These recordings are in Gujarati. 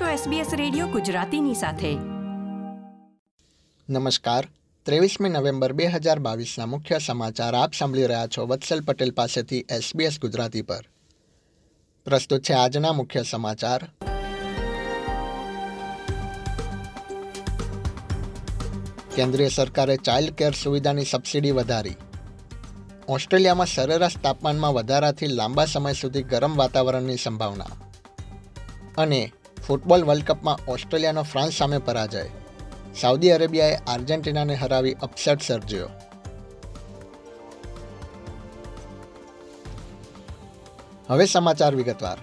છો SBS રેડિયો ગુજરાતીની સાથે. નમસ્કાર. ત્રેવીસમી નવેમ્બર બે હજાર બાવીસના મુખ્ય સમાચાર આપ સાંભળી રહ્યા છો વત્સલ પટેલ પાસેથી SBS ગુજરાતી પર. પ્રસ્તુત છે આજના મુખ્ય સમાચાર. કેન્દ્રીય સરકારે ચાઇલ્ડ કેર સુવિધાની સબસિડી વધારી. ઓસ્ટ્રેલિયામાં સરેરાશ તાપમાનમાં વધારાથી લાંબા સમય સુધી ગરમ વાતાવરણની સંભાવના. અને ફૂટબોલ વર્લ્ડ કપમાં ઓસ્ટ્રેલિયાનો ફ્રાન્સ સામે પરાજય. સાઉદી અરેબિયાએ આર્જેન્ટિનાને હરાવી અપસેટ સર્જ્યો. હવે સમાચાર વિગતવાર.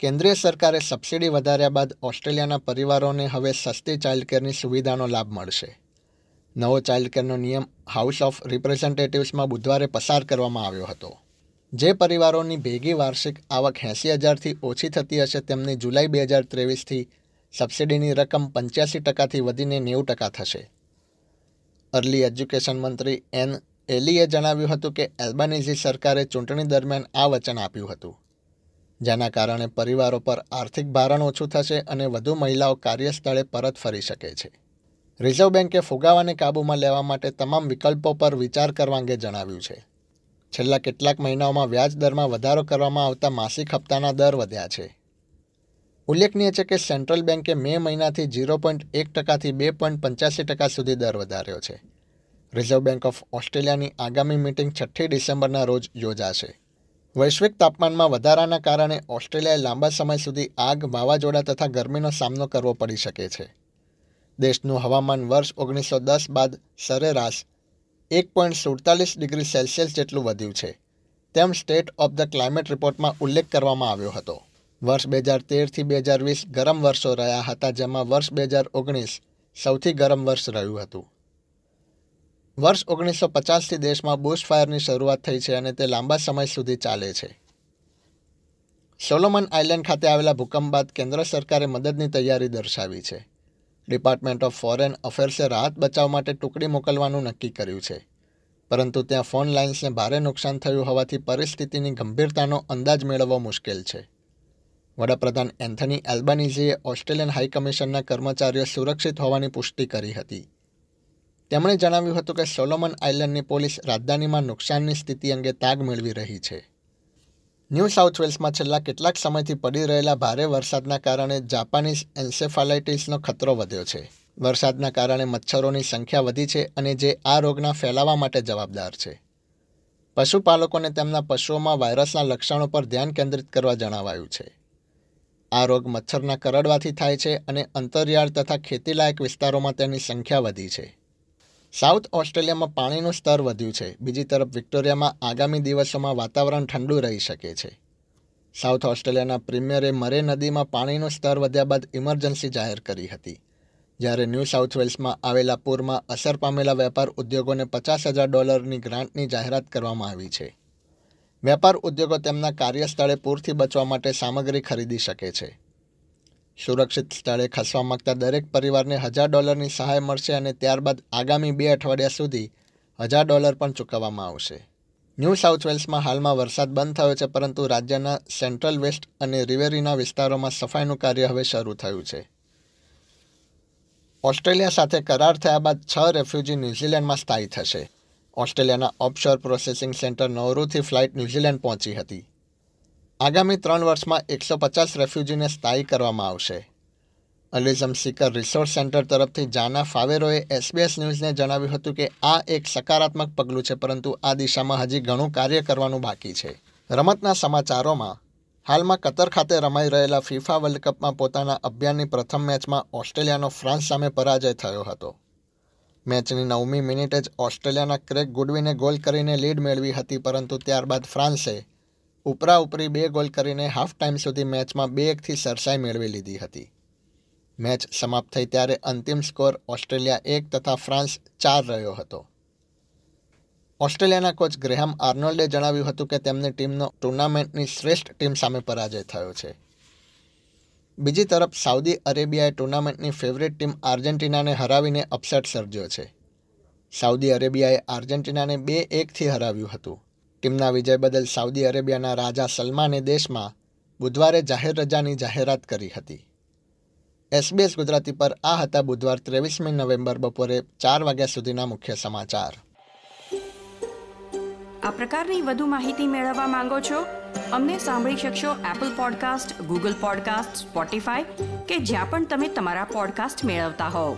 કેન્દ્રીય સરકારે સબસિડી વધાર્યા બાદ ઓસ્ટ્રેલિયાના પરિવારોને હવે સસ્તી ચાઇલ્ડ કેરની સુવિધાનો લાભ મળશે. નવો ચાઇલ્ડ કેરનો નિયમ હાઉસ ઓફ રિપ્રેઝેન્ટેટિવ્સમાં બુધવારે પસાર કરવામાં આવ્યો હતો. જે પરિવારોની ભેગી વાર્ષિક આવક એંસી હજારથી ઓછી થતી હશે, તેમની જુલાઈ બે હજાર ત્રેવીસથી સબસિડીની રકમ પંચ્યાસી ટકાથી વધીને નેવું ટકા થશે. અર્લી એજ્યુકેશન મંત્રી એન એલીએ જણાવ્યું હતું કે એલ્બાનીઝી સરકારે ચૂંટણી દરમિયાન આ વચન આપ્યું હતું. જેના કારણે પરિવારો પર આર્થિક ભારણ ઓછું થશે અને વધુ મહિલાઓ કાર્યસ્થળે પરત ફરી શકે છે. રિઝર્વ બેન્કે ફુગાવાને કાબૂમાં લેવા માટે તમામ વિકલ્પો પર વિચાર કરવા અંગે જણાવ્યું છે. છેલ્લા કેટલાક મહિનાઓમાં વ્યાજ દરમાં વધારો કરવામાં આવતા માસિક હપ્તાના દર વધ્યા છે. ઉલ્લેખનીય છે કે સેન્ટ્રલ બેન્કે મે મહિનાથી ઝીરો પોઈન્ટ એક ટકાથી બે પોઈન્ટ પંચ્યાસી ટકા સુધી દર વધાર્યો છે. રિઝર્વ બેન્ક ઓફ ઓસ્ટ્રેલિયાની આગામી મિટિંગ છઠ્ઠી ડિસેમ્બરના રોજ યોજાશે. વૈશ્વિક તાપમાનમાં વધારાના કારણે ઓસ્ટ્રેલિયાએ લાંબા સમય સુધી આગ, વાવાઝોડા તથા ગરમીનો સામનો કરવો પડી શકે છે. દેશનું હવામાન વર્ષ ઓગણીસો દસ બાદ સરેરાશ એક પોઈન્ટ સુડતાલીસ ડિગ્રી સેલ્સિયસ જેટલું વધ્યું છે. તેમ સ્ટેટ ઓફ ધ ક્લાઇમેટ રિપોર્ટમાં ઉલ્લેખ કરવામાં આવ્યો હતો. વર્ષ બે હજાર તેરથી બે હજાર વીસ ગરમ વર્ષો રહ્યા હતા, જેમાં વર્ષ બે હજાર ઓગણીસ સૌથી ગરમ વર્ષ રહ્યું હતું. વર્ષ ઓગણીસો પચાસથી દેશમાં બુશ ફાયરની શરૂઆત થઈ છે અને તે લાંબા સમય સુધી ચાલે છે. સોલોમન આઇલેન્ડ ખાતે આવેલા ભૂકંપ બાદ કેન્દ્ર સરકારે મદદની તૈયારી દર્શાવી છે. ડિપાર્ટમેન્ટ ઓફ ફોરેન અફેર્સે રાહત બચાવ માટે ટુકડી મોકલવાનું નક્કી કર્યું છે. પરંતુ ત્યાં ફોન લાઇન્સને ભારે નુકસાન થયું હોવાથી પરિસ્થિતિની ગંભીરતાનો અંદાજ મેળવવો મુશ્કેલ છે. વડાપ્રધાન એન્થની એલ્બાનીઝીએ ઓસ્ટ્રેલિયન હાઈકમિશનના કર્મચારીઓ સુરક્ષિત હોવાની પુષ્ટિ કરી હતી. તેમણે જણાવ્યું હતું કે સોલોમન આઇલેન્ડની પોલીસ રાજધાનીમાં નુકસાનની સ્થિતિ અંગે તાગ મેળવી રહી છે. ન્યૂ સાઉથ વેલ્સમાં છેલ્લા કેટલાક સમયથી પડી રહેલા ભારે વરસાદના કારણે જાપાનીઝ એન્સેફાલાઇટિસનો ખતરો વધ્યો છે. વરસાદના કારણે મચ્છરોની સંખ્યા વધી છે અને જે આ રોગના ફેલાવા માટે જવાબદાર છે. પશુપાલકોને તેમના પશુઓમાં વાયરસના લક્ષણો પર ધ્યાન કેન્દ્રિત કરવા જણાવાયું છે. આ રોગ મચ્છરના કરડવાથી થાય છે અને અંતરિયાળ તથા ખેતીલાયક વિસ્તારોમાં તેની સંખ્યા વધી છે. સાઉથ ઓસ્ટ્રેલિયામાં પાણીનું સ્તર વધ્યું છે. બીજી તરફ વિક્ટોરિયામાં આગામી દિવસોમાં વાતાવરણ ઠંડુ રહી શકે છે. સાઉથ ઓસ્ટ્રેલિયાના પ્રીમિયરે મરે નદીમાં પાણીનું સ્તર વધ્યા બાદ ઇમરજન્સી જાહેર કરી હતી. જ્યારે ન્યૂ સાઉથ વેલ્સમાં આવેલા પૂરમાં અસર પામેલા વેપાર ઉદ્યોગોને પચાસ હજાર ડોલરની ગ્રાન્ટની જાહેરાત કરવામાં આવી છે. વેપાર ઉદ્યોગો તેમના કાર્યસ્થળે પૂરથી બચવા માટે સામગ્રી ખરીદી શકે છે. સુરક્ષિત સ્થળે ખસવા માંગતા દરેક પરિવારને હજાર ડોલરની સહાય મળશે અને ત્યારબાદ આગામી બે અઠવાડિયા સુધી હજાર ડોલર પણ ચૂકવવામાં આવશે. ન્યૂ સાઉથ વેલ્સમાં હાલમાં વરસાદ બંધ થયો છે, પરંતુ રાજ્યના સેન્ટ્રલ વેસ્ટ અને રિવેરીના વિસ્તારોમાં સફાઈનું કાર્ય હવે શરૂ થયું છે. ઓસ્ટ્રેલિયા સાથે કરાર થયા બાદ છ રેફ્યુજી ન્યૂઝીલેન્ડમાં સ્થાયી થશે. ઓસ્ટ્રેલિયાના ઓફશોર પ્રોસેસિંગ સેન્ટર નવરૂથી ફ્લાઇટ ન્યૂઝીલેન્ડ પહોંચી હતી. આગામી ત્રણ વર્ષમાં એકસો પચાસ રેફ્યુજીને સ્થાયી કરવામાં આવશે. અલિઝમ સિકર રિસોર્સ સેન્ટર તરફથી જાના ફાવેરોએ એસબીએસ ન્યૂઝને જણાવ્યું હતું કે આ એક સકારાત્મક પગલું છે, પરંતુ આ દિશામાં હજી ઘણું કાર્ય કરવાનું બાકી છે. રમતના સમાચારોમાં, હાલમાં કતર ખાતે રમાઈ રહેલા ફિફા વર્લ્ડ કપમાં પોતાના અભિયાનની પ્રથમ મેચમાં ઓસ્ટ્રેલિયાનો ફ્રાન્સ સામે પરાજય થયો હતો. મેચની નવમી મિનિટે જ ઓસ્ટ્રેલિયાના ક્રેક ગુડવિને ગોલ કરીને લીડ મેળવી હતી, પરંતુ ત્યારબાદ ફ્રાન્સે ઉપરા ઉપરી બે ગોલ કરીને હાફ ટાઈમ સુધી મેચમાં બે એકથી સરસાઈ મેળવી લીધી હતી. મેચ સમાપ્ત થઈ ત્યારે અંતિમ સ્કોર ઓસ્ટ્રેલિયા એક તથા ફ્રાન્સ ચાર રહ્યો હતો. ઓસ્ટ્રેલિયાના કોચ ગ્રેહામ આર્નોલ્ડે જણાવ્યું હતું કે તેમની ટીમનો ટુર્નામેન્ટની શ્રેષ્ઠ ટીમ સામે પરાજય થયો છે. બીજી તરફ સાઉદી અરેબિયાએ ટુર્નામેન્ટની ફેવરેટ ટીમ આર્જેન્ટિનાને હરાવીને અપસેટ સર્જ્યો છે. સાઉદી અરેબિયાએ આર્જેન્ટિનાને બે એકથી હરાવ્યું હતું. ટીમના વિજય બદલ સાઉદી અરેબિયાના રાજા સલમાને દેશમાં બુધવારે જાહેર રજાની જાહેરાત કરી હતી. એસબીએસ ગુજરાતી પર આ હતા બુધવાર ત્રેવીસમી નવેમ્બર બપોરે ચાર વાગ્યા સુધીના મુખ્ય સમાચાર. આ પ્રકારની વધુ માહિતી મેળવવા માંગો છો? અમને સાંભળી શકશો Apple podcast Google podcast Spotify કે જ્યાં પણ તમે તમારા પોડકાસ્ટ મેળવતા હોવ.